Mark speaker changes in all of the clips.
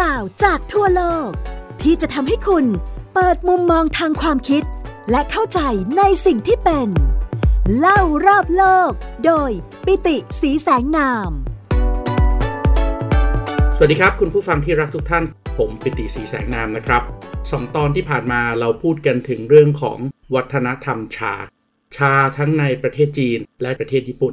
Speaker 1: ราวจากทั่วโลก ที่จะทำให้คุณเปิดมุมมองทางความคิด และเข้าใจในสิ่งที่เป็น เล่ารอบโลก โดยปิติสีแสงนาม
Speaker 2: สวัสดีครับ คุณผู้ฟังที่รักทุกท่าน ผมปิติสีแสงนามนะครับสองตอนที่ผ่านมาเราพูดกันถึงเรื่องของวัฒนธรรมชา ชาทั้งในประเทศจีนและประเทศญี่ปุ่น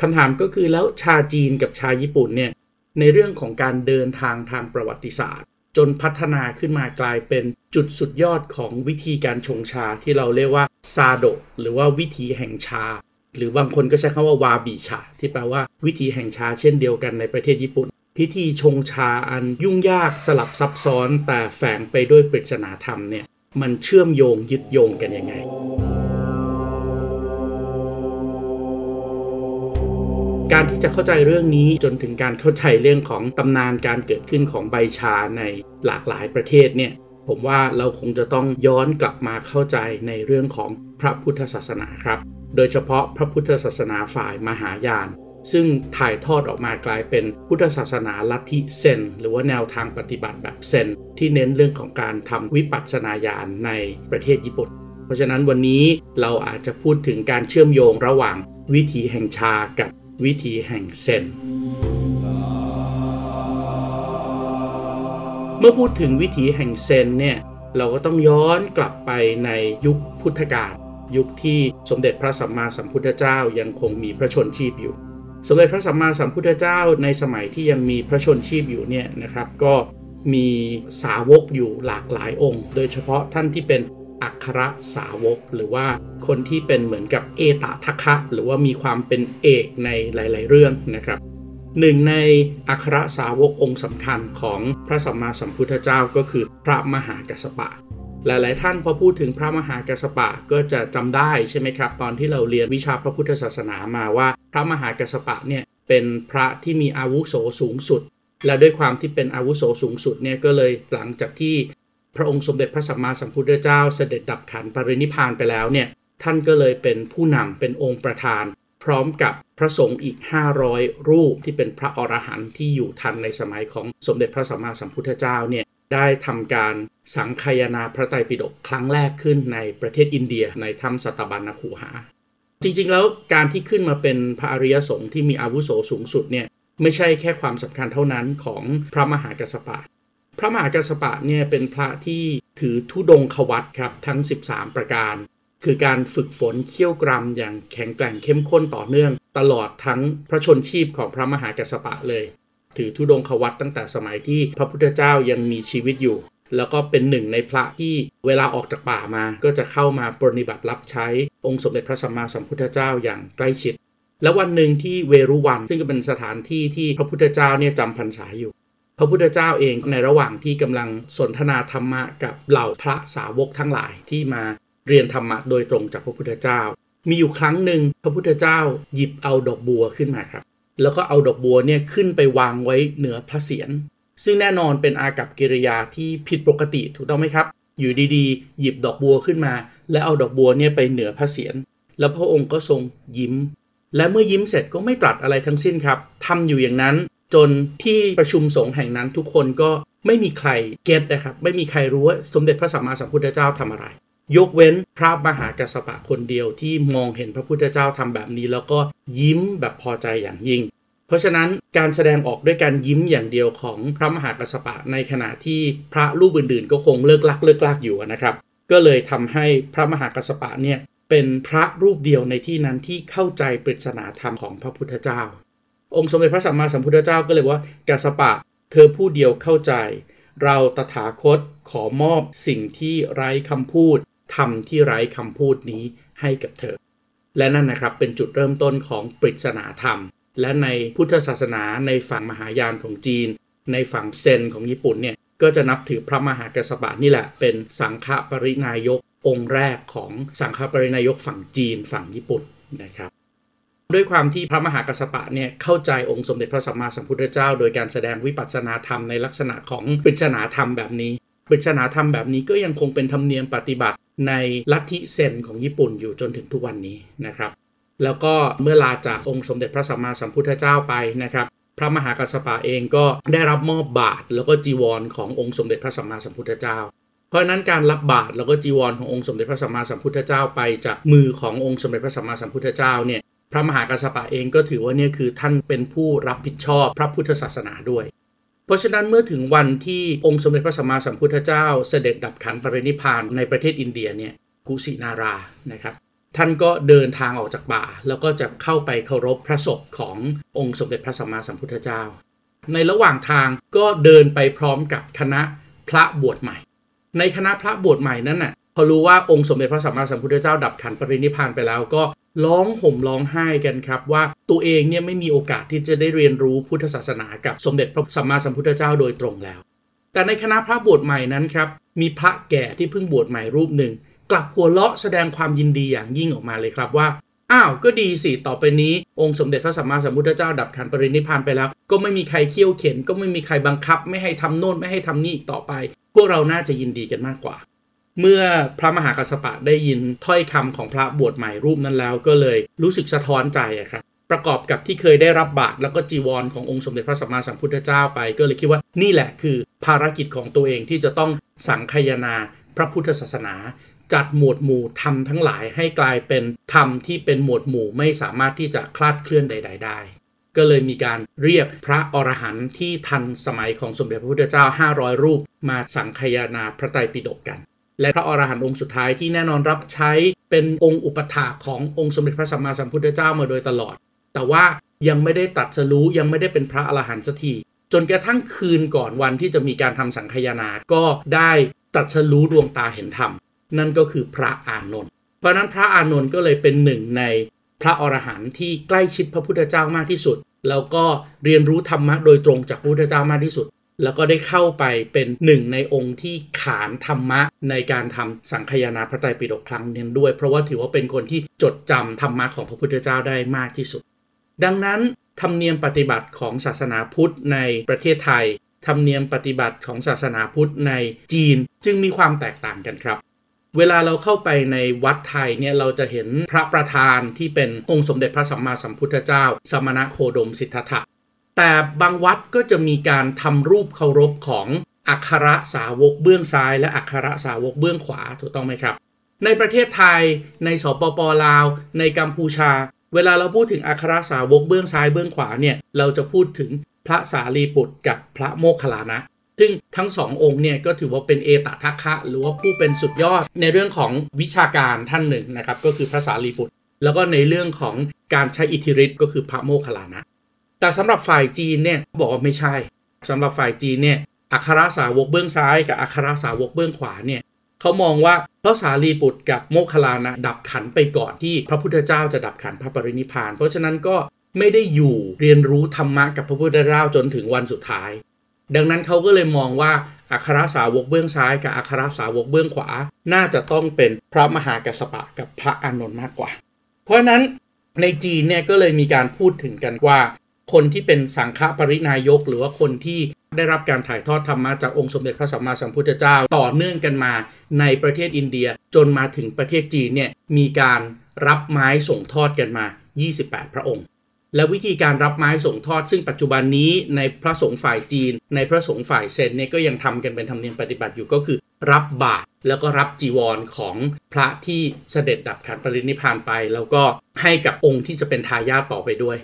Speaker 2: คำถามก็คือแล้วชาจีนกับชาญี่ปุ่นเนี่ย ในเรื่องของการเดินทางทางประวัติศาสตร์ จนพัฒนาขึ้นมากลายเป็นจุดสุดยอดของวิธีการชงชาที่เราเรียกว่าซาโดหรือว่าวิธีแห่งชา หรือบางคนก็ใช้คำว่าวาบิชา ที่แปลว่าวิธีแห่งชาเช่นเดียวกันในประเทศญี่ปุ่น พิธีชงชาอันยุ่งยากสลับซับซ้อนแต่แฝงไปด้วยปริศนาธรรมเนี่ยมันเชื่อมโยงยึดโยงกันยังไง การที่จะเข้าใจเรื่องนี้จนถึงการเข้าใจเรื่องของตำนานการเกิดขึ้นของใบชาในหลากหลายประเทศเนี่ยผมว่าเราคงจะต้องย้อนกลับมาเข้าใจในเรื่องของพระพุทธศาสนาครับ โดยเฉพาะพระพุทธศาสนาฝ่ายมหายาน ซึ่งถ่ายทอดออกมากลายเป็นพุทธศาสนาลัทธิเซน หรือว่าแนวทางปฏิบัติแบบเซน ที่เน้นเรื่องของการทำวิปัสสนาญาณในประเทศญี่ปุ่น เพราะฉะนั้นวันนี้เราอาจจะพูดถึงการเชื่อมโยงระหว่างวิถีแห่งชากับ วิธีแห่งเซน เมื่อพูดถึงวิถีแห่งเซนเนี่ยเราก็ต้องย้อนกลับไปในยุคพุทธกาลยุคที่สมเด็จพระสัมมาสัมพุทธเจ้ายังคงมีพระชนชีพอยู่ สมเด็จพระสัมมาสัมพุทธเจ้าในสมัยที่ยังมีพระชนชีพอยู่เนี่ยนะครับ ก็มีสาวกอยู่หลากหลายองค์ โดยเฉพาะท่านที่เป็น อัครสาวก หรือว่าคนที่เป็นเหมือนกับเอตทัคคะ หรือว่ามีความเป็นเอกในหลาย ๆ เรื่องนะครับหนึ่งในอัครสาวกองค์สำคัญของพระสัมมาสัมพุทธเจ้าก็คือพระมหากัสปะ หลาย ๆ ท่านพอพูดถึงพระมหากัสปะก็จะจำได้ใช่ไหมครับ ตอนที่เราเรียนวิชาพระพุทธศาสนามาว่า พระมหากัสปะเนี่ยเป็นพระที่มีอาวุโสสูงสุด และด้วยความที่เป็นอาวุโสสูงสุดเนี่ยก็เลยหลังจากที่ พระองค์สมเด็จพระสัมมาสัมพุทธเจ้าเสด็จดับขันปรินิพานไปแล้วเนี่ยท่านก็เลยเป็นผู้นำเป็นองค์ประธาน พร้อมกับพระสงฆ์อีก 500 รูปที่เป็นพระอรหันต์ที่อยู่ทันในสมัยของสมเด็จพระสัมมาสัมพุทธเจ้าเนี่ยได้ทำการสังคายนาพระไตรปิฎกครั้งแรกขึ้นในประเทศอินเดียในถ้ำสัตบัญญคูหา จริง ๆ แล้วการที่ขึ้นมาเป็นพระอริยสงฆ์ที่มีอาวุโสสูงสุดเนี่ยไม่ใช่แค่ความสำคัญเท่านั้นของพระมหากัสสปะ ระมหากัสปะเนี่ยเป็นพระที่ถือทุดงควัตครับทั้ง 13 ประการ คือการฝึกฝนเขี่ยวกรำอย่างแข็งแกร่งเข้มข้นต่อเนื่อง ตลอดทั้งพระชนชีพของพระมหากัสปะเลย ถือทุดงควัตตั้งแต่สมัยที่พระพุทธเจ้ายังมีชีวิตอยู่ แล้วก็เป็นหนึ่งในพระที่เวลาออกจากป่ามา ก็จะเข้ามาปรนิบัติรับใช้องค์สมเด็จพระสัมมาสัมพุทธเจ้าอย่างใกล้ชิด และวันหนึ่งที่เวรุวันซึ่งก็เป็นสถานที่ที่พระพุทธเจ้าเนี่ยจำพรรษาอยู่ พระพุทธเจ้าเองในระหว่างที่กำลังสนทนาธรรมะกับเหล่าพระสาวกทั้งหลายที่มาเรียนธรรมะโดยตรงจากพระพุทธเจ้า มีอยู่ครั้งหนึ่งพระพุทธเจ้าหยิบเอาดอกบัวขึ้นมาครับ แล้วก็เอาดอกบัวเนี่ยขึ้นไปวางไว้เหนือพระเศียรซึ่งแน่นอนเป็นอากับกิริยาที่ผิดปกติถูกต้องไหมครับ อยู่ดีๆ หยิบดอกบัวขึ้นมา แล้วเอาดอกบัวเนี่ยไปเหนือพระเศียรแล้วพระองค์ก็ทรงยิ้ม และเมื่อยิ้มเสร็จก็ไม่ตรัสอะไรทั้งสิ้นครับทำอยู่อย่างนั้น จนที่ประชุมสงฆ์แห่งนั้นทุกคนก็ไม่มีใครเก็ตนะครับ ไม่มีใครรู้ว่าสมเด็จพระสัมมาสัมพุทธเจ้าทำอะไร ยกเว้นพระมหากัสปะคนเดียวที่มองเห็นพระพุทธเจ้าทำแบบนี้ แล้วก็ยิ้มแบบพอใจอย่างยิ่ง เพราะฉะนั้นการแสดงออกด้วยการยิ้มอย่างเดียวของพระมหากัสปะในขณะที่พระรูปอื่นๆ ก็คงเลิกลักเลิกลักอยู่นะครับ ก็เลยทำให้พระมหากัสปะเนี่ยเป็นพระรูปเดียวในที่นั้นที่เข้าใจปริศนาธรรมของพระพุทธเจ้า องค์สมเด็จพระสัมมาสัมพุทธเจ้าก็เลยว่ากัสปะ เธอผู้เดียวเข้าใจ เราตถาคตขอมอบสิ่งที่ไร้คำพูดทำที่ไร้คำพูดนี้ให้กับเธอ และนั่นนะครับเป็นจุดเริ่มต้นของปริศนาธรรม และในพุทธศาสนาในฝั่งมหายานของจีน ในฝั่งเซนของญี่ปุ่นเนี่ยก็จะนับถือพระมหากัสปะนี่แหละ เป็นสังฆปรินายกองค์แรกของสังฆปรินายกฝั่งจีนฝั่งญี่ปุ่นนะครับ ด้วยความที่พระมหากัสปะเนี่ยเข้าใจองค์สมเด็จพระสัมมาสัมพุทธเจ้า โดยการแสดงวิปัสสนาธรรมในลักษณะของปริศนาธรรมแบบนี้ปริศนาธรรมแบบนี้ก็ยังคงเป็นธรรมเนียมปฏิบัติในลัทธิเซนของญี่ปุ่นอยู่จนถึงทุกวันนี้นะครับ แล้วก็เมื่อลาจากองค์สมเด็จพระสัมมาสัมพุทธเจ้าไปนะครับ พระมหากัสสปะเองก็ได้รับมอบบาทแล้วก็จีวรขององค์สมเด็จพระสัมมาสัมพุทธเจ้า เพราะนั้นการรับบาตรแล้วก็จีวรขององค์สมเด็จพระสัมมาสัมพุทธเจ้าไปจากมือขององค์สมเด็จพระสัมมาสัมพุทธเจ้าเนี่ย พระมหากัสสปะเองก็ถือว่าเนี่ยคือท่านเป็นผู้รับผิดชอบพระพุทธศาสนาด้วย เพราะฉะนั้นเมื่อถึงวันที่องค์สมเด็จพระสัมมาสัมพุทธเจ้า เสด็จดับขันปรินิพานในประเทศอินเดียเนี่ยกุสินารานะครับท่านก็เดินทางออกจากป่า แล้วก็จะเข้าไปเคารพพระศพขององค์สมเด็จพระสัมมาสัมพุทธเจ้า ในระหว่างทางก็เดินไปพร้อมกับคณะพระบวชใหม่ ในคณะพระบวชใหม่นั้นน่ะพอรู้ว่าองค์สมเด็จพระสัมมาสัมพุทธเจ้าดับขันปรินิพานไปแล้วก็ ร้องห่มร้องไห้กันครับว่าตัวเองเนี่ยไม่มีโอกาสที่จะได้เรียนรู้พุทธศาสนากับสมเด็จพระสัมมาสัมพุทธเจ้าโดยตรงแล้ว แต่ในคณะพระบวชใหม่นั้นครับมีพระแก่ที่เพิ่งบวชใหม่รูปหนึ่ง กลับหัวเราะแสดงความยินดีอย่างยิ่งออกมาเลยครับว่าอ้าวก็ดีสิต่อไปนี้ องค์สมเด็จพระสัมมาสัมพุทธเจ้าดับขันปรินิพานไปแล้ว ก็ไม่มีใครเคี่ยวเข็น ก็ไม่มีใครบังคับ ไม่ให้ทำโน่นไม่ให้ทำนี่อีกต่อไป พวกเราน่าจะยินดีกันมากกว่า เมื่อพระมหากัสปะได้ยินถ้อยคำของพระบวชใหม่รูปนั้นแล้ว ก็เลยรู้สึกสะท้อนใจครับประกอบกับที่เคยได้รับบาตรแล้วก็จีวรขององค์สมเด็จพระสัมมาสัมพุทธเจ้าไป ก็เลยคิดว่านี่แหละคือภารกิจของตัวเองที่จะต้องสังคายนาพระพุทธศาสนา จัดหมวดหมู่ธรรมทั้งหลายให้กลายเป็นธรรมที่เป็นหมวดหมู่ไม่สามารถที่จะคลาดเคลื่อนใด ๆ ได้ก็เลยมีการเรียกพระอรหันต์ที่ทันสมัยของสมเด็จพระพุทธเจ้า 500 รูปมาสังคายนาพระไตรปิฎกกัน และพระอรหันต์องค์สุดท้ายที่แน่นอนรับใช้เป็นองค์อุปถาขององค์สมเด็จพระสัมมาสัมพุทธเจ้ามาโดยตลอด แต่ว่ายังไม่ได้ตัดสรู้ยังไม่ได้เป็นพระอรหันต์สักทีจนกระทั่งคืนก่อนวันที่จะมีการทำสังคายนา ก็ได้ตัดสรู้ดวงตาเห็นธรรม นั่นก็คือพระอานนท์เพราะนั้นพระอานนท์ก็เลยเป็นหนึ่งในพระอรหันต์ที่ใกล้ชิดพระพุทธเจ้ามากที่สุด แล้วก็เรียนรู้ธรรมะโดยตรงจากพระพุทธเจ้ามากที่สุด แล้วก็ได้เข้าไปเป็นหนึ่งในองค์ที่ขานธรรมะในการทำสังคายนาพระไตรปิฎกครั้งนี้ด้วย เพราะว่าถือว่าเป็นคนที่จดจำธรรมะของพระพุทธเจ้าได้มากที่สุด ดังนั้นธรรมเนียมปฏิบัติของศาสนาพุทธในประเทศไทย ธรรมเนียมปฏิบัติของศาสนาพุทธในจีนจึงมีความแตกต่างกันครับ เวลาเราเข้าไปในวัดไทยเนี่ยเราจะเห็นพระประธานที่เป็นองค์สมเด็จพระสัมมาสัมพุทธเจ้า สมณะโคดมสิทธัตถะ แต่บางวัดก็จะมีการทำรูปเคารพของอัครสาวกเบื้องซ้าย และอัครสาวกเบื้องขวาถูกต้องไหมครับ ในประเทศไทยในสปปลาว ในกัมพูชา เวลาเราพูดถึงอัครสาวกเบื้องซ้ายเบื้องขวาเนี่ยเราจะพูดถึงพระสารีบุตรกับพระโมคคัลลานะซึ่งทั้งสององค์เนี่ยก็ถือว่าเป็นเอตทัคคะ หรือว่าผู้เป็นสุดยอดในเรื่องของวิชาการท่านหนึ่งนะครับก็คือพระสารีบุตร แล้วก็ในเรื่องของการใช้อิทธิฤทธิ์ก็คือพระโมคคัลลานะ แต่สำหรับฝ่ายจีนเนี่ยบอกว่าไม่ใช่สำหรับฝ่ายจีนเนี่ยอัครสาวกเบื้องซ้าย กับอัครสาวกเบื้องขวาเนี่ยเขามองว่าพระสารีบุตรกับโมคคลานะดับขันไปก่อนที่พระพุทธเจ้าจะดับขันพระปรินิพาน เพราะฉะนั้นก็ไม่ได้อยู่เรียนรู้ธรรมะกับพระพุทธเจ้าจนถึงวันสุดท้าย ดังนั้นเขาก็เลยมองว่าอัครสาวกเบื้องซ้าย กับอัครสาวกเบื้องขวา น่าจะต้องเป็นพระมหากัสปะกับพระอานนท์มากกว่า เพราะฉะนั้นในจีนเนี่ยก็เลยมีการพูดถึงกันว่า คนที่เป็นสังฆปรินายก หรือว่าคนที่ได้รับการถ่ายทอดธรรมะจากองค์สมเด็จพระสัมมาสัมพุทธเจ้า ต่อเนื่องกันมาในประเทศอินเดียจนมาถึงประเทศจีนเนี่ยมีการรับไม้ส่งทอดกันมา 28 พระองค์ และวิธีการรับไม้ส่งทอด ซึ่งปัจจุบันนี้ในพระสงฆ์ฝ่ายจีน ในพระสงฆ์ฝ่ายเซนเนี่ยก็ยังทำกันเป็นธรรมเนียมปฏิบัติอยู่ก็คือ รับบาตรแล้วก็รับจีวรของพระที่เสด็จดับขันปรินิพานไป แล้วก็ให้กับองค์ที่จะเป็นทายาทต่อไปด้วย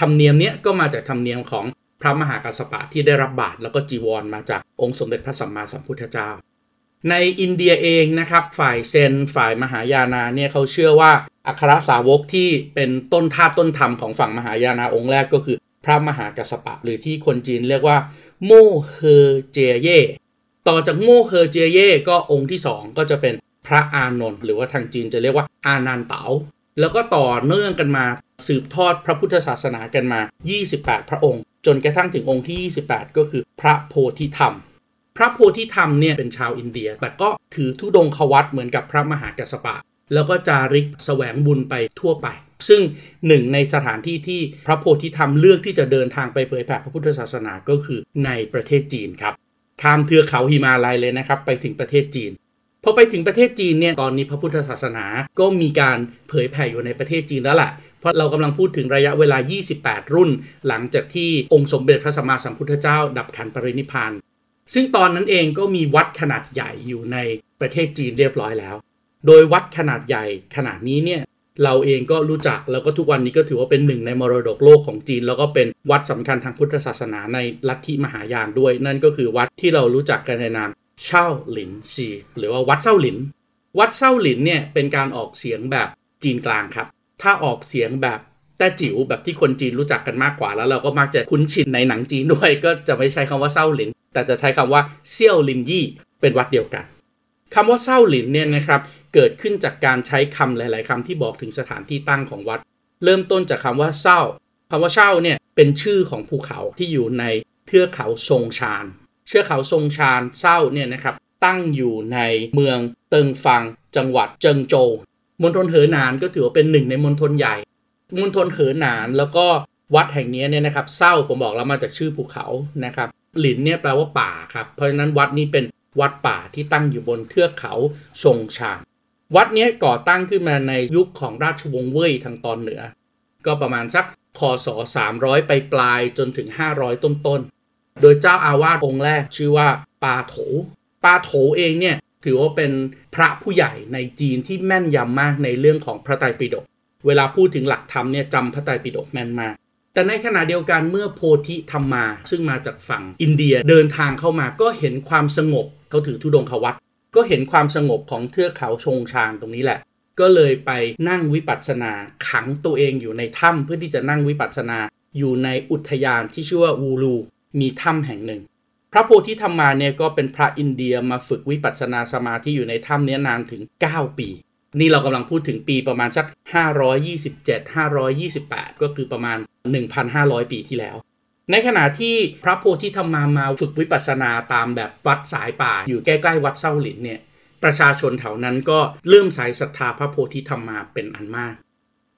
Speaker 2: ธรรมเนียมเนี้ยก็มาจากธรรมเนียมของพระมหากัสปะที่ได้รับบาตรแล้วก็จีวรมาจากองค์สมเด็จพระสัมมาสัมพุทธเจ้า ในอินเดียเองนะครับ ฝ่ายเซนฝ่ายมหายานาเนี่ยเขาเชื่อว่าอัครสาวกที่เป็นต้นท่าต้นธรรมของฝั่งมหายานาองค์แรกก็คือ พระมหากัสปะ หรือที่คนจีนเรียกว่า โมเฮเจเยต่อจากโมเฮเจเยก็องค์ที่ 2 ก็จะเป็นพระอานนท์หรือว่าทางจีนจะเรียกว่าอานันเต๋าแล้วก็ต่อเนื่องกันมา สืบทอดพระพุทธศาสนากันมา 28 พระองค์ จนกระทั่งถึงองค์ที่ 28 ก็คือพระโพธิธรรม พระโพธิธรรมเนี่ยเป็นชาวอินเดีย แต่ก็ถือธุดงควัตเหมือนกับพระมหากัสสปะ แล้วก็จาริกแสวงบุญไปทั่วไป ซึ่งหนึ่งในสถานที่ที่พระโพธิธรรมเลือกที่จะเดินทางไปเผยแผ่พระพุทธศาสนาก็คือในประเทศจีนครับข้ามเทือกเขาหิมาลัยเลยนะครับไปถึงประเทศจีนพอไปถึงประเทศจีนเนี่ยตอนนี้พระพุทธศาสนาก็มีการเผยแผ่อยู่ในประเทศจีนแล้วแหละ เพราะเรากำลังพูดถึงระยะเวลา 28 รุ่น หลังจากที่องค์สมเด็จพระสัมมาสัมพุทธเจ้า ดับขันปรินิพานซึ่งตอนนั้นเองก็มีวัดขนาดใหญ่อยู่ในประเทศจีนเรียบร้อยแล้ว โดยวัดขนาดใหญ่ขนาดนี้เนี่ยเราเองก็รู้จักแล้วก็ทุกวันนี้ก็ถือว่าเป็นหนึ่งในมรดกโลกของจีน แล้วก็เป็นวัดสำคัญทางพุทธศาสนาในลัทธิมหายานด้วย นั่นก็คือวัดที่เรารู้จักกันในนามเช่าหลินซีหรือว่าวัดเช่าหลิน วัดเช่าหลินเนี่ยเป็นการออกเสียงแบบจีนกลางครับ ถ้าออกเสียงแบบแต่จิ๋วแบบที่คนจีนรู้จักกันมากกว่า แล้วเราก็มักจะคุ้นชินในหนังจีนด้วย ก็จะไม่ใช้คำว่าเช่าหลิน แต่จะใช้คำว่าเซี่ยวลินยี่ เป็นวัดเดียวกันคำว่าเช่าหลินเนี่ยนะครับเกิดขึ้นจากการใช้คำหลาย ๆคำที่บอกถึงสถานที่ตั้งของวัด เริ่มต้นจากคำว่าเศร้าคำว่าเช่าเนี่ยเป็นชื่อของภูเขาที่อยู่ในเทือกเขาทรงชานเทือกเขาทรงชานเศร้าเนี่ยนะครับตั้งอยู่ในเมืองเติงฟังจังหวัดเจิงโจว มณฑลเหอหนานก็ถือว่าเป็นหนึ่งในมณฑลใหญ่มณฑลเหอหนานแล้วก็วัดแห่งนี้เนี่ยนะครับเศร้าผมบอกแล้วมาจากชื่อภูเขานะครับหลินเนี่ยแปลว่าป่าครับเพราะฉะนั้นวัดนี้เป็นวัดป่าที่ตั้งอยู่บนเทือกเขาทรงชานวัดนี้ก่อตั้งขึ้นมาในยุคของราชวงศ์เว่ยทางตอนเหนือ ก็ประมาณสักคศ300 ไปปลายจนถึง 500 ต้นๆ โดยเจ้าอาวาสองค์แรกชื่อว่าปาโถ ปาโถเองเนี่ย ถือว่าเป็นพระผู้ใหญ่ในจีนที่แม่นยำมากในเรื่องของพระไตรปิฎก เวลาพูดถึงหลักธรรมเนี่ยจำพระไตรปิฎกแม่นมาก แต่ในขณะเดียวกันเมื่อโพธิธรรมมา ซึ่งมาจากฝั่งอินเดียเดินทางเข้ามาก็เห็นความสงบเขาถือธุดงควัตก็เห็นความสงบของเทือกเขาชงชางตรงนี้แหละ ก็เลยไปนั่งวิปัสสนาขังตัวเองอยู่ในถ้ำเพื่อที่จะนั่งวิปัสสนาอยู่ในอุทยานที่ชื่อว่าวูลูมีถ้ำแห่งหนึ่ง พระโพธิธรรมาเนี่ยก็เป็นพระอินเดียมาฝึกวิปัสสนาสมาธิอยู่ในถ้ำนี้นานถึง 9 ปี นี่เรากำลังพูดถึงปีประมาณสัก 527 528 ก็คือประมาณ 1,500 ปีที่แล้ว ในขณะที่พระโพธิธรรมามาฝึกวิปัสสนาตามแบบวัดสายป่า อยู่ใกล้ๆวัดเส้าหลินเนี่ยประชาชนแถวนั้นก็เริ่มสายศรัทธาพระโพธิธรรมาเป็นอันมาก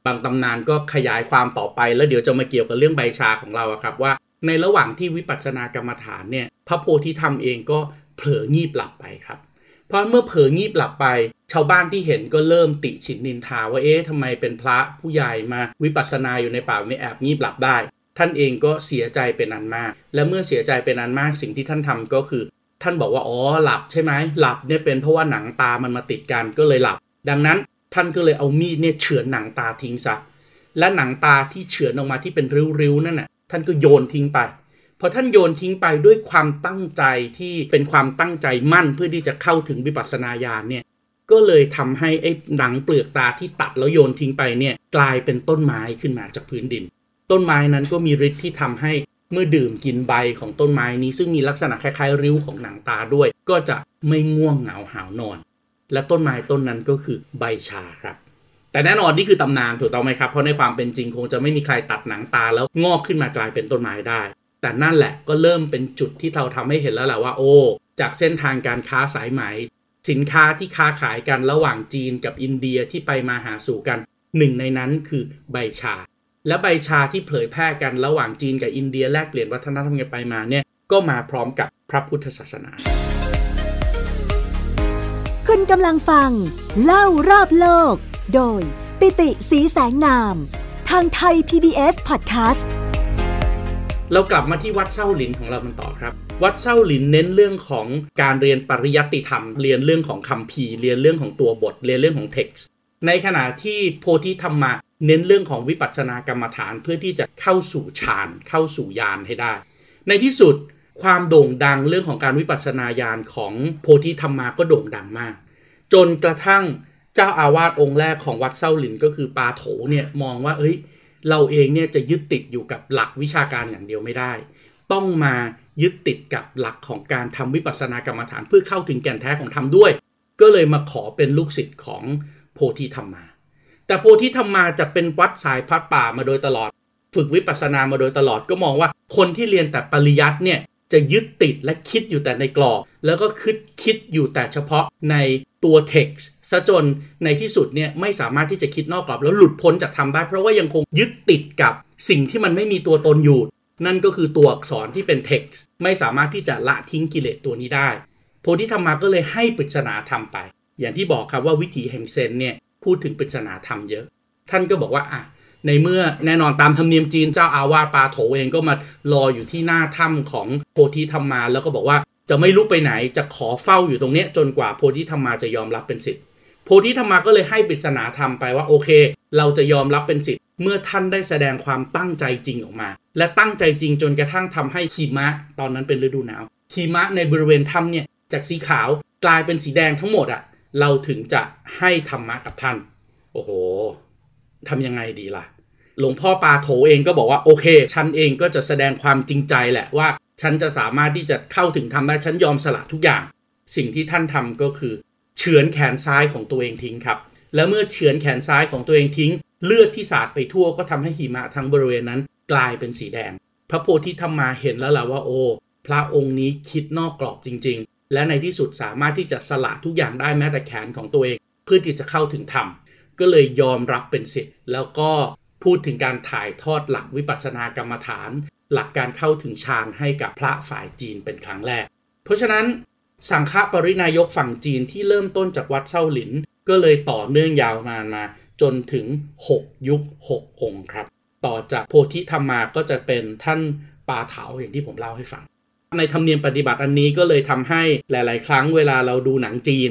Speaker 2: บางตำนานก็ขยายความต่อไปแล้วเดี๋ยวจะมาเกี่ยวกับเรื่องใบชาของเราครับว่า ในระหว่างที่วิปัสสนากรรมฐานเนี่ยพระโพธิธรรมเองก็เผลองีบหลับไปครับ เพราะเมื่อเผลองีบหลับไป ชาวบ้านที่เห็นก็เริ่มติฉินนินทาว่าเอ๊ะทำไมเป็นพระผู้ใหญ่มาวิปัสสนาอยู่ในป่าไม่แอบงีบหลับได้ ท่านเองก็เสียใจเป็นอันมาก และเมื่อเสียใจเป็นอันมากสิ่งที่ท่านทำก็คือ ท่านบอกว่าอ๋อหลับใช่ไหมหลับเนี่ยเป็นเพราะว่าหนังตามันมาติดกันก็เลยหลับ ดังนั้นท่านก็เลยเอามีดเนี่ยเฉือนหนังตาทิ้งซะและหนังตาที่เฉือนออกมาที่เป็นริ้วๆนั่นน่ะ ท่านก็โยนทิ้งไปพอท่านโยนทิ้งไปด้วยความตั้งใจที่เป็นความตั้งใจมั่นเพื่อที่จะเข้าถึงวิปัสสนาญาณเนี่ยก็เลยทำให้ไอ้หนังเปลือกตาที่ตัดแล้วโยนทิ้งไปเนี่ยกลายเป็นต้นไม้ขึ้นมาจากพื้นดิน ต้นไม้นั้นก็มีฤทธิ์ที่ทำให้เมื่อดื่มกินใบของต้นไม้นี้ ซึ่งมีลักษณะคล้ายๆ ริ้วของหนังตาด้วย ก็จะไม่ง่วงเหงาหาวนอน และต้นไม้ต้นนั้นก็คือใบชาครับ แต่แน่นอนนี่คือตำนานถูกต้องไหมครับ เพราะในความเป็นจริงคงจะไม่มีใครตัดหนังตาแล้วงอกขึ้นมากลายเป็นต้นไม้ได้ แต่นั่นแหละก็เริ่มเป็นจุดที่เราทำให้เห็นแล้วแหละว่า โอ้ จากเส้นทางการค้าสายไหม สินค้าที่ค้าขายกันระหว่างจีนกับอินเดียที่ไปมาหาสู่กันหนึ่งในนั้นคือใบชา และใบชาที่เผยแพร่กันระหว่างจีนกับอินเดียแลกเปลี่ยนวัฒนธรรมกันไปมาเนี่ยก็มาพร้อมกับพระพุทธศาสนา
Speaker 1: คุณกำลังฟัง เล่ารอบโลก โดย ปิติสีแสงนาม ทางไทย PBS Podcast
Speaker 2: เรากลับมาที่วัดเส้าหลินของเรามันต่อครับ วัดเส้าหลินเน้นเรื่องของการเรียนปริยัติธรรม เรียนเรื่องของคำพีเรียนเรื่องของตัวบท เรียนเรื่องของเท็กซ์ในขณะที่โพธิธรรมาเน้นเรื่องของวิปัสสนากรรมฐานเพื่อที่จะเข้าสู่ฌานเข้าสู่ญาณให้ได้ ในที่สุดความโด่งดังเรื่องของการวิปัสสนาญาณของโพธิธรรมาก็โด่งดังมาก จนกระทั่ง จ้าอาวาสองค์แรกของวัดเส้าหลินก็คือปาโถเนี่ยมองว่าเอ้ย เราเองเนี่ยจะยึดติดอยู่กับหลักวิชาการอย่างเดียวไม่ได้ ต้องมายึดติดกับหลักของการทำวิปัสสนากรรมฐานเพื่อเข้าถึงแก่นแท้ของธรรมด้วย ก็เลยมาขอเป็นลูกศิษย์ของโพธิธรรมา แต่โพธิธรรมาจะเป็นพระสายวัดป่ามาโดยตลอด ฝึกวิปัสสนามาโดยตลอดก็มองว่าคนที่เรียนแต่ปริยัติเนี่ยจะยึดติดและคิดอยู่แต่ในกรอบ แล้วก็คิดคิดอยู่แต่เฉพาะใน ตัวเท็กซ์ซะจนในที่สุดเนี่ยไม่สามารถที่จะคิดนอกกรอบแล้วหลุดพ้นจากธรรมได้ เพราะว่ายังคงยึดติดกับสิ่งที่มันไม่มีตัวตนอยู่ นั่นก็คือตัวอักษรที่เป็นเท็กซ์ไม่สามารถที่จะละทิ้งกิเลสตัวนี้ได้ โพธิธรรมาก็เลยให้ปริศนาธรรมไป อย่างที่บอกครับว่าวิถีแห่งเซนเนี่ยพูดถึงปริศนาธรรมเยอะ ท่านก็บอกว่าอะในเมื่อแน่นอนตามธรรมเนียมจีนเจ้าอาวาสปาโถเองก็มา รออยู่ที่หน้าถ้ำของโพธิธรรมา แล้วก็บอกว่า จะไม่ลุกไปไหนจะขอเฝ้าอยู่ตรงนี้จนกว่าโพธิธรรมาจะยอมรับเป็นสิทธิ์โพธิธรรมาก็เลยให้ปริศนาธรรมไปว่าโอเค เราจะยอมรับเป็นสิทธิ์เมื่อท่านได้แสดงความตั้งใจจริงออกมา และตั้งใจจริงจนกระทั่งทำให้หิมะ ตอนนั้นเป็นฤดูหนาวหิมะในบริเวณถ้ำเนี่ยจากสีขาวกลายเป็นสีแดงทั้งหมดอะเราถึงจะให้ธรรมะกับท่าน โอ้โหทำยังไงดีล่ะ หลวงพ่อปาโถเองก็บอกว่าโอเค ฉันเองก็จะแสดงความจริงใจแหละว่า ฉันจะสามารถที่จะเข้าถึงทำได้ฉันยอมสละทุกอย่าง สิ่งที่ท่านทำก็คือเฉือนแขนซ้ายของตัวเองทิ้งครับ แล้วเมื่อเฉือนแขนซ้ายของตัวเองทิ้ง เลือดที่สาดไปทั่วก็ทำให้หิมะทั้งบริเวณนั้นกลายเป็นสีแดง พระโพธิธรรมาเห็นแล้วล่ะว่าโอ้พระองค์นี้คิดนอกกรอบจริง ๆ และในที่สุดสามารถที่จะสละทุกอย่างได้แม้แต่แขนของตัวเอง เพื่อที่จะเข้าถึงธรรมก็เลยยอมรับเป็นสิทธิ์แล้วก็พูดถึงการถ่ายทอดหลักวิปัสสนากรรมฐาน หลักการเข้าถึงฌานให้กับพระฝ่ายจีนเป็นครั้งแรก เพราะฉะนั้นสังฆปรินายกฝั่งจีนที่เริ่มต้นจากวัดเซาหลิน ก็เลยต่อเนื่องยาวมามาจนถึง 6 ยุค 6 องค์ครับ ต่อจากโพธิธรรมาก็จะเป็นท่านปาเถาอย่างที่ผมเล่าให้ฟัง ในธรรมเนียมปฏิบัติอันนี้ก็เลยทำให้หลาย ๆ ครั้งเวลาเราดูหนังจีน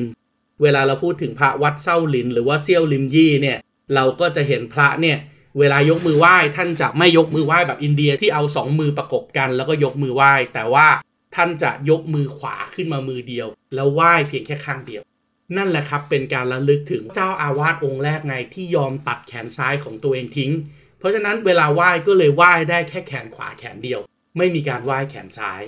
Speaker 2: เวลาเราพูดถึงพระวัดเซาหลิน หรือว่าเซี่ยวลิมยี่เนี่ยเราก็จะเห็นพระเนี่ย เวลายกมือไหว้ท่านจะไม่ยกมือไหว้แบบอินเดียที่เอาสองมือประกบกันแล้วก็ยกมือไหว้ แต่ว่าท่านจะยกมือขวาขึ้นมามือเดียว แล้วไหว้เพียงแค่ข้างเดียว นั่นแหละครับเป็นการระลึกถึงเจ้าอาวาสองค์แรกไงที่ยอมตัดแขนซ้ายของตัวเองทิ้ง เพราะฉะนั้นเวลาไหว้ก็เลยไหว้ได้แค่แขนขวาแขนเดียว ไม่มีการไหว้แขนซ้าย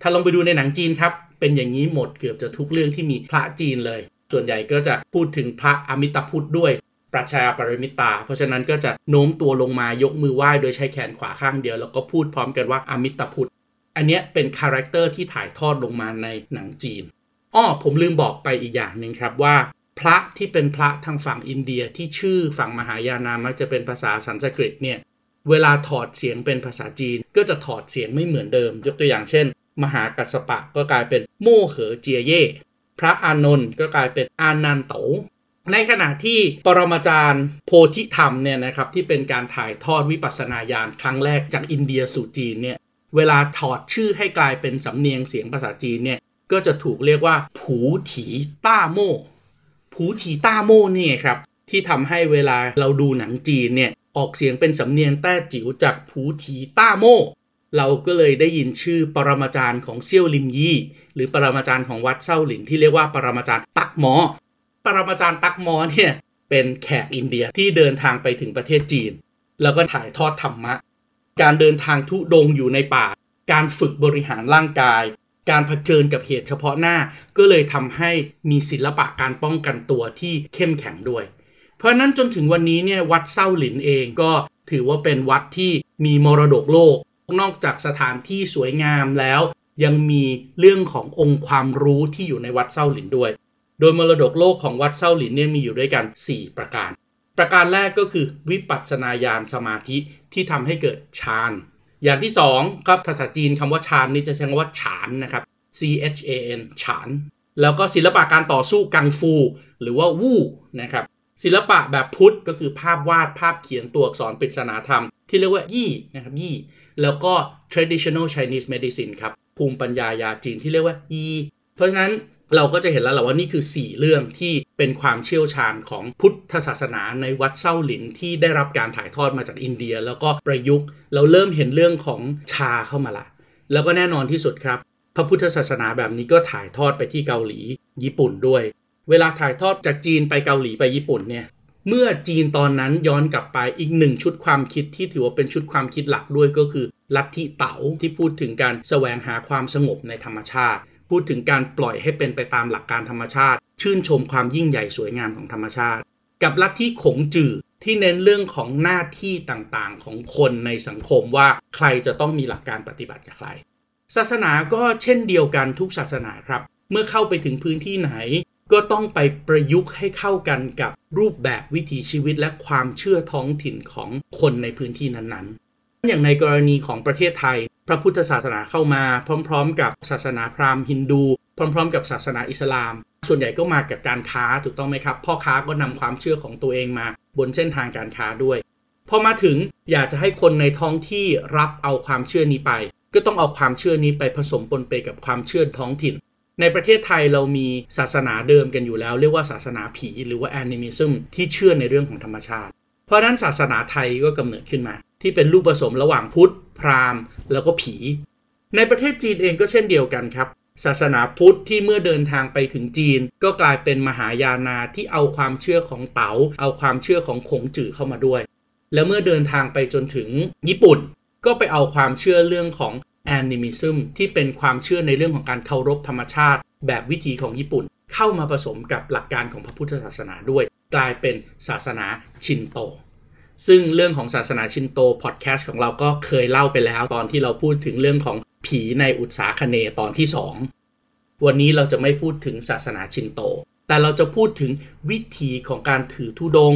Speaker 2: ถ้าลองไปดูในหนังจีนครับ เป็นอย่างนี้หมดเกือบจะทุกเรื่องที่มีพระจีนเลย ส่วนใหญ่ก็จะพูดถึงพระอมิตพุทธด้วย ประชาปริมิตา เพราะฉะนั้นก็จะโน้มตัวลงมายกมือไหว้โดยใช้แขนขวาข้างเดียว แล้วก็พูดพร้อมกันว่าอมิตพุทธ อันเนี้ยเป็น character ที่ถ่ายทอดลงมาในหนังจีนอ้อผมลืมบอกไปอีกอย่างหนึ่งครับว่า พระที่เป็นพระทางฝั่งอินเดียที่ชื่อฝั่งมหายานามักจะเป็นภาษาสันสกฤตเนี่ยเวลาถอดเสียงเป็นภาษาจีนก็จะถอดเสียงไม่เหมือนเดิม ยกตัวอย่างเช่น มหากัสปะก็กลายเป็นโมเหอเจียเย่พระอานนท์ก็กลายเป็นอานันโต ในขณะที่ปรมาจารย์โพธิธรรมเนี่ยนะครับที่เป็นการถ่ายทอดวิปัสสนาญาณครั้งแรกจากอินเดียสู่จีนเนี่ยเวลาถอดชื่อให้กลายเป็นสำเนียงเสียงภาษาจีนเนี่ยก็จะถูกเรียกว่า ผูถีต้าโมผูถีต้าโม่นี่ไงครับที่ทำให้เวลาเราดูหนังจีนเนี่ยออกเสียงเป็นสำเนียงแต้จิ๋วจากผูถีต้าโมเราก็เลยได้ยินชื่อปรมาจารย์ของเซี่ยวลิมยี่หรือปรมาจารย์ของวัดเซ้าหลินที่เรียกว่าปรมาจารย์ตักหมอ ปรมาจารย์ตักมอเนี่ยเป็นแขกอินเดียที่เดินทางไปถึงประเทศจีน แล้วก็ถ่ายทอดธรรมะ การเดินทางทุดงอยู่ในป่า การฝึกบริหารร่างกาย การเผชิญกับเหตุเฉพาะหน้า ก็เลยทำให้มีศิลปะการป้องกันตัวที่เข้มแข็งด้วย เพราะนั้นจนถึงวันนี้เนี่ยวัดเซาหลินเองก็ถือว่าเป็นวัดที่มีมรดกโลก นอกจากสถานที่สวยงามแล้ว ยังมีเรื่องขององค์ความรู้ที่อยู่ในวัดเซาหลินด้วย โดยมรดกโลกของวัดเซาหลินเนี่ยมีอยู่ด้วยกัน 4 ประการ ประการแรกก็คือวิปัสสนาญาณสมาธิที่ทำให้เกิดฌานอย่างที่2ครับภาษาจีนคำว่าฌานนี่จะใช้คำว่าฉานนะครับ C H A N ฉาน แล้วก็ศิลปะการต่อสู้กังฟู หรือว่าวู่นะครับศิลปะแบบพุทธก็คือภาพวาดภาพเขียนตัวอักษรปริศนาธรรม ที่เรียกว่ายี่นะครับยี่ แล้วก็ traditional Chinese medicine ครับภูมิปัญญายาจีนที่เรียกว่ายีเพราะฉะนั้น เราก็จะเห็นแล้วแหละว่านี่คือ 4 เรื่องที่เป็นความเชี่ยวชาญของพุทธศาสนาในวัดเซาหลินที่ได้รับการถ่ายทอดมาจากอินเดีย แล้วก็ประยุกต์เราเริ่มเห็นเรื่องของชาเข้ามาละ แล้วก็แน่นอนที่สุดครับ พระพุทธศาสนาแบบนี้ก็ถ่ายทอดไปที่เกาหลี ญี่ปุ่นด้วย เวลาถ่ายทอดจากจีนไปเกาหลีไปญี่ปุ่นเนี่ยเมื่อจีนตอนนั้นย้อนกลับไปอีกหนึ่งชุดความคิดที่ถือว่าเป็นชุดความคิดหลักด้วยก็คือ ลัทธิเต๋าที่พูดถึงการแสวงหาความสงบในธรรมชาติ พูดถึงการปล่อยให้เป็นไปตามหลักการธรรมชาติ ชื่นชมความยิ่งใหญ่สวยงามของธรรมชาติ กับลัทธิขงจื่อที่เน้นเรื่องของหน้าที่ต่างๆ ของคนในสังคมว่าใครจะต้องมีหลักการปฏิบัติกับใคร ศาสนาก็เช่นเดียวกันทุกศาสนาครับ เมื่อเข้าไปถึงพื้นที่ไหน ก็ต้องไปประยุกต์ให้เข้ากันกับรูปแบบวิถีชีวิตและความเชื่อท้องถิ่นของคนในพื้นที่นั้นๆ อย่างในกรณีของประเทศไทย พระพุทธศาสนาเข้ามา พร้อม ๆ กับศาสนาพราหมณ์ฮินดู พร้อม ๆ กับศาสนาอิสลาม ส่วนใหญ่ก็มากับการค้าถูกต้องไหมครับ พ่อค้าก็นำความเชื่อของตัวเองมา บนเส้นทางการค้าด้วย พอมาถึงอยากจะให้คนในท้องที่รับเอาความเชื่อนี้ไป ก็ต้องเอาความเชื่อนี้ไปผสมปนเปกับความเชื่อท้องถิ่น ในประเทศไทยเรามีศาสนาเดิมกันอยู่แล้ว เรียกว่าศาสนาผีหรือว่าแอนิมิซึมที่เชื่อในเรื่องของธรรมชาติ เพราะนั้นศาสนาไทยก็กำเนิดขึ้นมา ที่เป็นรูปผสมระหว่างพุทธ พราหมณ์ แล้วก็ผี ในประเทศจีนเองก็เช่นเดียวกันครับ ศาสนาพุทธที่เมื่อเดินทางไปถึงจีน ก็กลายเป็นมหายานาที่เอาความเชื่อของเตา๋า เอาความเชื่อของขงจื่อเข้ามาด้วย แล้วเมื่อเดินทางไปจนถึงญี่ปุ่น ก็ไปเอาความเชื่อเรื่องของแอนิมิซึมที่เป็นความเชื่อในเรื่องของการเคารพธรรมชาติ แบบวิถีของญี่ปุ่นเข้ามาผสมกับหลักการของพระพุทธศาสนาด้วย กลายเป็นศาสนาชินโต ซึ่งเรื่องของศาสนาชินโตพอดแคสต์ของเราก็เคยเล่าไปแล้วตอนที่เราพูดถึงเรื่องของผีในอุตสาคเนตอนที่ 2 วันนี้เราจะไม่พูดถึงศาสนาชินโต แต่เราจะพูดถึงวิธีของการถือธุดง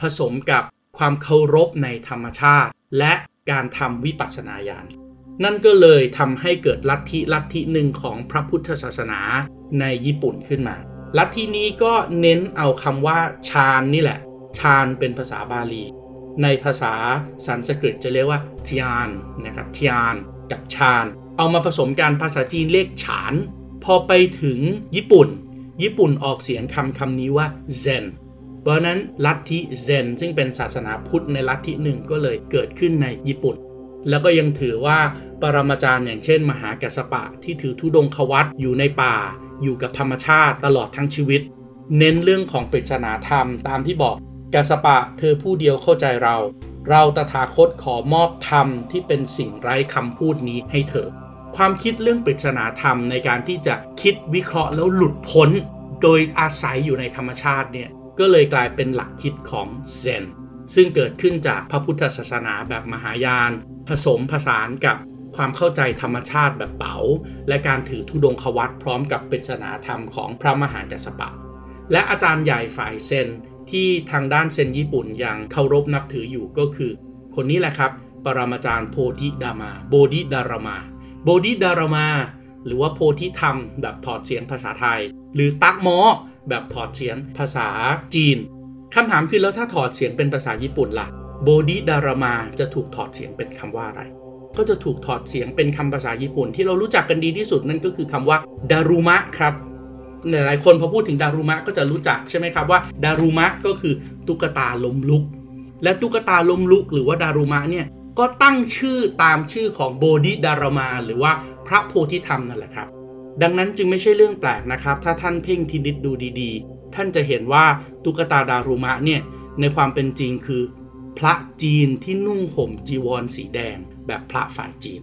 Speaker 2: ผสมกับความเคารพในธรรมชาติ และการทำวิปัสสนาญาณนั่นก็เลยทำให้เกิดลัทธิลัทธิหนึ่งของพระพุทธศาสนาในญี่ปุ่นขึ้นมา ลัทธินี้ก็เน้นเอาคำว่าฌานนี่แหละฌานเป็นภาษาบาลี ในภาษาสันสกฤตจะเรียกว่าทยานนะครับทยานกับฌานเอามาผสมกันภาษาจีนเรียกฉาน พอไปถึงญี่ปุ่น ญี่ปุ่นออกเสียงคำคำนี้ว่า zen เพราะนั้นลัทธิเซนซึ่งเป็นศาสนาพุทธในลัทธิหนึ่งก็เลยเกิดขึ้นในญี่ปุ่น แล้วก็ยังถือว่าปรมาจารย์อย่างเช่น มหากัสสปะที่ถือธุดงควัตอยู่ในป่า อยู่กับธรรมชาติตลอดทั้งชีวิต เน้นเรื่องของปริศนาธรรมตามที่บอก กัสปะเธอผู้เดียวเข้าใจเรา เราตถาคตขอมอบธรรมที่เป็นสิ่งไร้คำพูดนี้ให้เธอ ความคิดเรื่องปริศนาธรรมในการที่จะคิดวิเคราะห์แล้วหลุดพ้น โดยอาศัยอยู่ในธรรมชาติเนี่ยก็เลยกลายเป็นหลักคิดของเซนซึ่งเกิดขึ้นจากพระพุทธศาสนาแบบมหายาน ผสมผสานกับความเข้าใจธรรมชาติแบบเต๋า และการถือธุดงควัตพร้อมกับปริศนาธรรมของพระมหากัสสปะ และอาจารย์ใหญ่ฝ่ายเซน ที่ทางด้านเซนญี่ปุ่นยังเคารพนับถืออยู่ก็คือ คนนี้แหละครับ ปรมาจารย์โพธิดามา โบธิดารามา โบธิดารามา หรือว่าโพธิธรรม แบบถอดเสียงภาษาไทย หรือตักมอแบบถอดเสียงภาษาจีนคำถามคือแล้วถ้าถอดเสียงเป็นภาษาญี่ปุ่นละ่ะ โบดิดารามาจะถูกถอดเสียงเป็นคำว่าอะไร ก็จะถูกถอดเสียงเป็นคำภาษาญี่ปุ่น ที่เรารู้จักกันดีที่สุดนั่นก็คือคำว่าดารุมะครับ หลายๆคนพอพูดถึงดารุมะก็จะรู้จักใช่ไหมครับว่าดารุมะก็คือตุ๊กตาล้มลุก และตุ๊กตาล้มลุก หรือว่าดารุมะเนี่ยก็ตั้งชื่อตามชื่อของโบดิดารามา หรือว่าพระโพธิธรรมนั่นแหละครับ ดังนั้นจึงไม่ใช่เรื่องแปลกนะครับ ถ้าท่านเพ่งพินิษดูดีๆ ท่านจะเห็นว่าตุ๊กตาดารุมะเนี่ยในความเป็นจริงคือ พระจีนที่นุ่งห่มจีวรสีแดง แบบพระฝ่ายจีน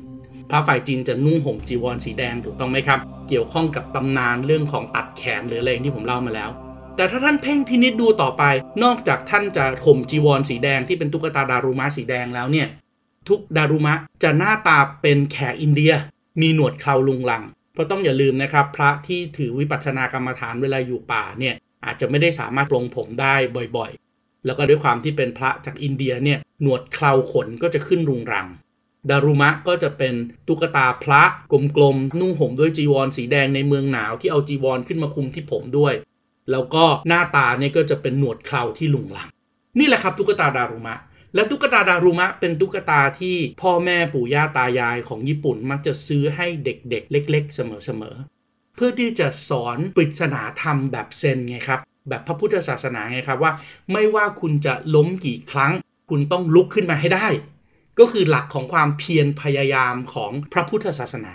Speaker 2: พระฝ่ายจีนจะนุ่งห่มจีวรสีแดงถูกต้องไหมครับ เกี่ยวข้องกับตำนานเรื่องของตัดแขนหรืออะไรที่ผมเล่ามาแล้ว แต่ถ้าท่านเพ่งพินิษดูต่อไป นอกจากท่านจะห่มจีวรสีแดงที่เป็นตุ๊กตาดารุมะสีแดงแล้วเนี่ย ทุกดารุมะจะหน้าตาเป็นแขกอินเดีย มีหนวดเคราลุงลัง เพราะต้องอย่าลืมนะครับ พระที่ถือวิปัสสนากรรมฐานเวลาอยู่ป่าเนี่ยอาจจะไม่ได้สามารถปลงผมได้บ่อยๆ แล้วก็ด้วยความที่เป็นพระจากอินเดียเนี่ยหนวดเคราขนก็จะขึ้นรุงรัง ดารุมะก็จะเป็นตุ๊กตาพระกลมๆ นุ่งห่มด้วยจีวรสีแดงในเมืองหนาวที่เอาจีวรขึ้นมาคุมที่ผมด้วย แล้วก็หน้าตาเนี่ยก็จะเป็นหนวดเคราที่ลุงลัง นี่แหละครับตุ๊กตาดารุมะ และตุ๊กตาดารุมะเป็นตุ๊กตาที่พ่อแม่ปู่ย่าตายายของญี่ปุ่นมักจะซื้อให้เด็กๆ เล็ก ๆ เสมอๆ เพื่อที่จะสอนปริศนาธรรมแบบเซนไงครับ แบบพระพุทธศาสนาไงครับว่า ไม่ว่าคุณจะล้มกี่ครั้ง คุณต้องลุกขึ้นมาให้ได้ ก็คือหลักของความเพียรพยายามของพระพุทธศาสนา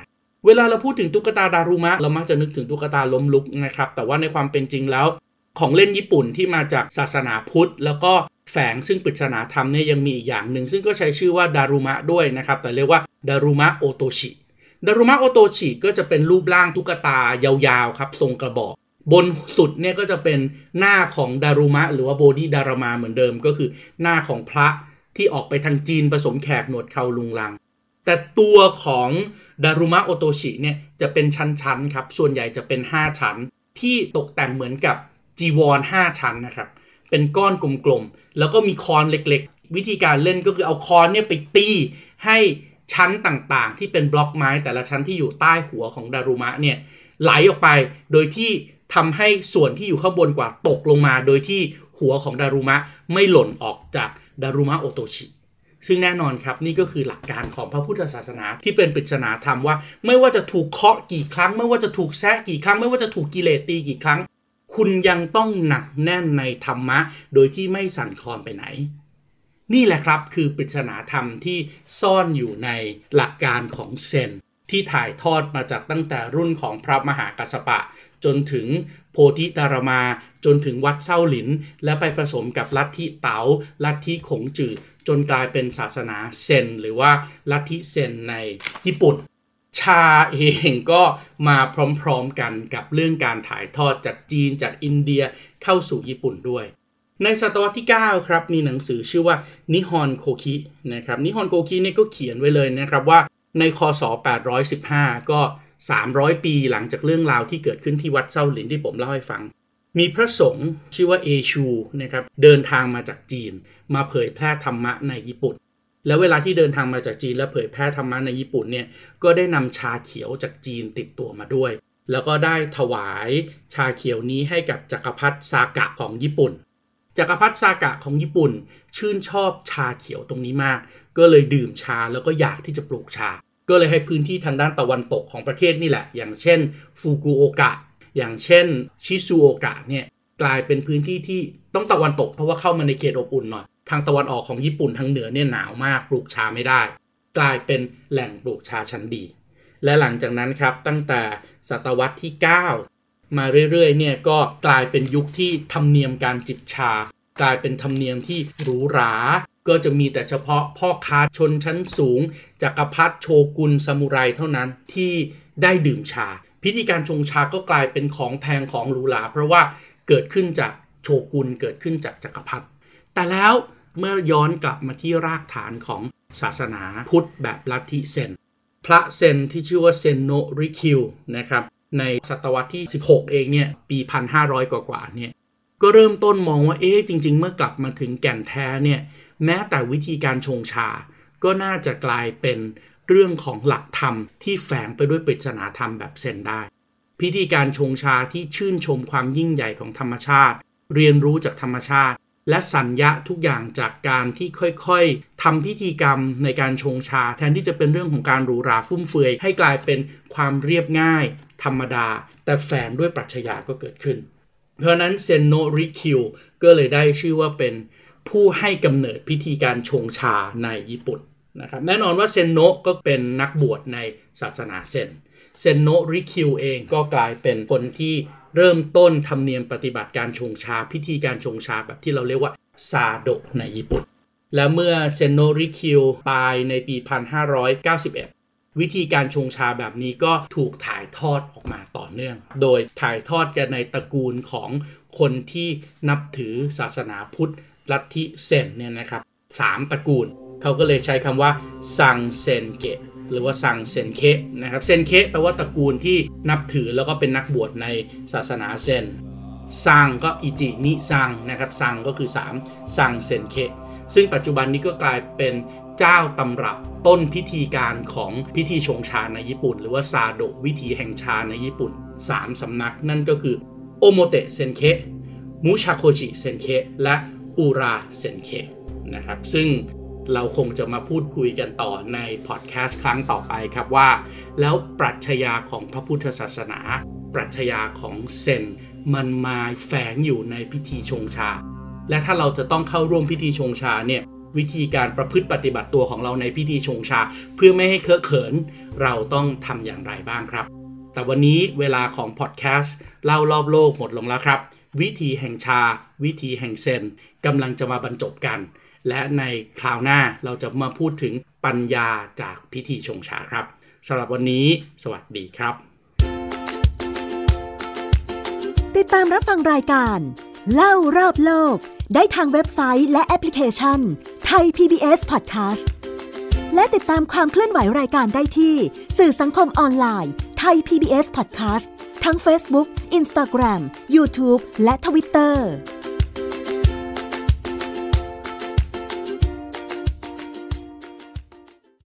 Speaker 2: เวลาเราพูดถึงตุ๊กตาดารุมะ เรามักจะนึกถึงตุ๊กตาล้มลุกนะครับ แต่ว่าในความเป็นจริงแล้ว ของเล่นญี่ปุ่นที่มาจากศาสนาพุทธ แล้วก็แฝงซึ่งปริศนาธรรมเนี่ยยังมีอีกอย่างหนึ่ง ซึ่งก็ใช้ชื่อว่าดารุมะด้วยนะครับ แต่เรียกว่าดารุมะโอโตชิดารุมะโอโตชิก็จะเป็นรูปร่างตุ๊กตายาวๆครับทรงกระบอกบนสุดเนี่ยก็จะเป็นหน้าของดารุมะ หรือว่าโบดีดารามาเหมือนเดิมก็คือหน้าของพระ ที่ออกไปทางจีนผสมแขกหนวดเขาลุงลัง แต่ตัวของดารุมะโอโตชิเนี่ยจะเป็นชั้นๆครับส่วนใหญ่จะเป็น 5 ชั้น ที่ตกแต่งเหมือนกับจีวร5ชั้นนะครับเป็นก้อนกลมๆ แล้วก็มีคอนเล็กๆ วิธีการเล่นก็คือเอาคอนเนี่ยไปตีให้ชั้นต่างๆ ที่เป็นบล็อกไม้แต่ละชั้นที่อยู่ใต้หัวของดารุมะเนี่ยไหลออกไปโดยที่ทำให้ส่วนที่อยู่ข้างบนกว่าตกลงมา โดยที่ หัวของดารุมะไม่หล่นออกจากดารุมะโอโตชิ ซึ่งแน่นอนครับนี่ก็คือหลักการของพระพุทธศาสนาที่เป็นปริศนาธรรมว่า ไม่ว่าจะถูกเคาะกี่ครั้ง ไม่ว่าจะถูกแซะกี่ครั้ง ไม่ว่าจะถูกกิเลสตีกี่ครั้ง คุณยังต้องหนักแน่นในธรรมะ โดยที่ไม่สั่นคลอนไปไหน นี่แหละครับคือปริศนาธรรมที่ซ่อนอยู่ในหลักการของเซนที่ถ่ายทอดมาจากตั้งแต่รุ่นของพระมหากัสสปะ จนถึง โพธิตารมาจนถึงวัดเซาหลิน และไปผสมกับลัทธิเตา๋าลัทธิขงจือจนกลายเป็นศาสนาเซน หรือว่าลัทธิเซนในญี่ปุ่น ชาเองก็มาพร้อมๆกันกับเรื่องการถ่ายทอดจากจีนจากอินเดียเข้าสู่ญี่ปุ่นด้วย ในศตวรรษที่ 9 ครับ มีหนังสือชื่อว่านิฮอนโคคินะครับนิฮอนโคคิเนี่ยก็เขียนไว้เลยนะครับว่าในคศ815 ก็ 300 ปีหลังจากเรื่องราวที่เกิดขึ้นที่วัดเซาหลินที่ผมเล่าให้ฟัง มีพระสงฆ์ชื่อว่าเอชูนะครับเดินทางมาจากจีน มาเผยแพร่ธรรมะในญี่ปุ่น แล้วเวลาที่เดินทางมาจากจีนและเผยแพร่ธรรมะในญี่ปุ่นเนี่ยก็ได้นำชาเขียวจากจีนติดตัวมาด้วย แล้วก็ได้ถวายชาเขียวนี้ให้กับจักรพรรดิซากะของญี่ปุ่นจักรพรรดิซากะของญี่ปุ่น ชื่นชอบชาเขียวตรงนี้มาก ก็เลยดื่มชาแล้วก็อยากที่จะปลูกชา ก็เลยให้พื้นที่ทางด้านตะวันตกของประเทศนี่แหละ อย่างเช่นฟูกุโอกะ อย่างเช่นชิซูโอกะเนี่ยกลายเป็นพื้นที่ที่ต้องตะวันตกเพราะว่าเข้ามาในเขตอบอุ่นหน่อย ทางตะวันออกของญี่ปุ่นทางเหนือเนี่ยหนาวมากปลูกชาไม่ได้ กลายเป็นแหล่งปลูกชาชั้นดี และหลังจากนั้นครับตั้งแต่ศตวรรษที่ 9 มาเรื่อยๆเนี่ยก็กลายเป็นยุคที่ธรรมเนียมการจิบชา กลายเป็นธรรมเนียมที่หรูหรา ก็จะมีแต่เฉพาะพ่อค้าชนชั้นสูงจักรพรรดิโชกุนซามูไรเท่านั้นที่ได้ดื่มชา พิธีการชงชาก็กลายเป็นของแพงของหรูหราเพราะว่าเกิดขึ้นจากโชกุนเกิดขึ้นจากจักรพรรดิแต่แล้วเมื่อย้อนกลับมาที่รากฐานของศาสนาพุทธแบบลัทธิเซน พระเซนที่ชื่อว่าเซนโนริคิวนะครับในศตวรรษที่ 16 เองเนี่ยปี 1,500 กว่าๆเนี่ยก็เริ่มต้นมองว่าเอ๊ะจริง ๆ เมื่อกลับมาถึงแก่นแท้เนี่ย แม้แต่วิธีการชงชา ก็น่าจะกลายเป็นเรื่องของหลักธรรมที่แฝงไปด้วยปริศนาธรรมแบบเซนได้ พิธีการชงชาที่ชื่นชมความยิ่งใหญ่ของธรรมชาติ เรียนรู้จากธรรมชาติ และสัญญาทุกอย่างจากการที่ค่อยๆทำพิธีกรรมในการชงชา แทนที่จะเป็นเรื่องของการหรูหราฟุ่มเฟือยให้กลายเป็นความเรียบง่าย ธรรมดา แต่แฝงด้วยปรัชญาก็เกิดขึ้น เพราะนั้นเซนโนริคิวก็เลยได้ชื่อว่าเป็น ผู้ให้กำเนิดพิธีการชงชาในญี่ปุ่นนะครับแน่นอนว่าเซนโนะก็เป็นนักบวชในศาสนาเซนเซนโนะริคิวเองก็กลายเป็นคนที่เริ่มต้นธรรมเนียมปฏิบัติการชงชา พิธีการชงชาแบบที่เราเรียกว่าซาโดะในญี่ปุ่น และเมื่อเซนโนริคิวตายในปี 1591 วิธีการชงชาแบบนี้ก็ถูกถ่ายทอดออกมาต่อเนื่อง โดยถ่ายทอดกันในตระกูลของคนที่นับถือศาสนาพุทธ ลัทธิเซนเนี่ยนะครับสามตระกูล เขาก็เลยใช้คำว่า 三千家 หรือว่า 三千家 นะครับ 千家 แปลว่าตระกูลที่นับถือแล้วก็เป็นนักบวชในศาสนาเซน 三 ก็ 一二三 นะครับ 三 ก็คือ3 三千家 ซึ่งปัจจุบันนี้ก็กลายเป็นเจ้าตำรับต้นพิธีการของพิธีชงชาในญี่ปุ่น หรือว่าซาโดวิธีแห่งชาในญี่ปุ่น 3สำนักนั่นก็คือโอโมเตะเซนเคมุชาโคจิเซนเคและ อูราเซนเคนะครับซึ่งเราคงจะมาพูดคุยกันต่อในพอดแคสต์ครั้งต่อไปครับว่า แล้วปรัชญาของพระพุทธศาสนา ปรัชญาของเซนมันมาแฝงอยู่ในพิธีชงชา และถ้าเราจะต้องเข้าร่วมพิธีชงชาเนี่ยวิธีการประพฤติปฏิบัติตัวของเราในพิธีชงชา เพื่อไม่ให้เคอะเขิน เราต้องทำอย่างไรบ้างครับ แต่วันนี้เวลาของพอดแคสต์เล่ารอบโลกหมดลงแล้วครับ วิธีแห่งชา วิธีแห่งเซนกำลังจะมาบรรจบกัน และในคราวหน้าเราจะมาพูดถึงปัญญาจากพิธีชงชาครับสำหรับวันนี้ สวัสดีครับ
Speaker 1: ติดตามรับฟังรายการ เล่ารอบโลก ได้ทางเว็บไซต์และแอปพลิเคชันไทย PBS Podcast และติดตามความเคลื่อนไหวรายการได้ที่ สื่อสังคมออนไลน์ไทย PBS Podcast ทั้ง Facebook Instagram YouTube และ Twitter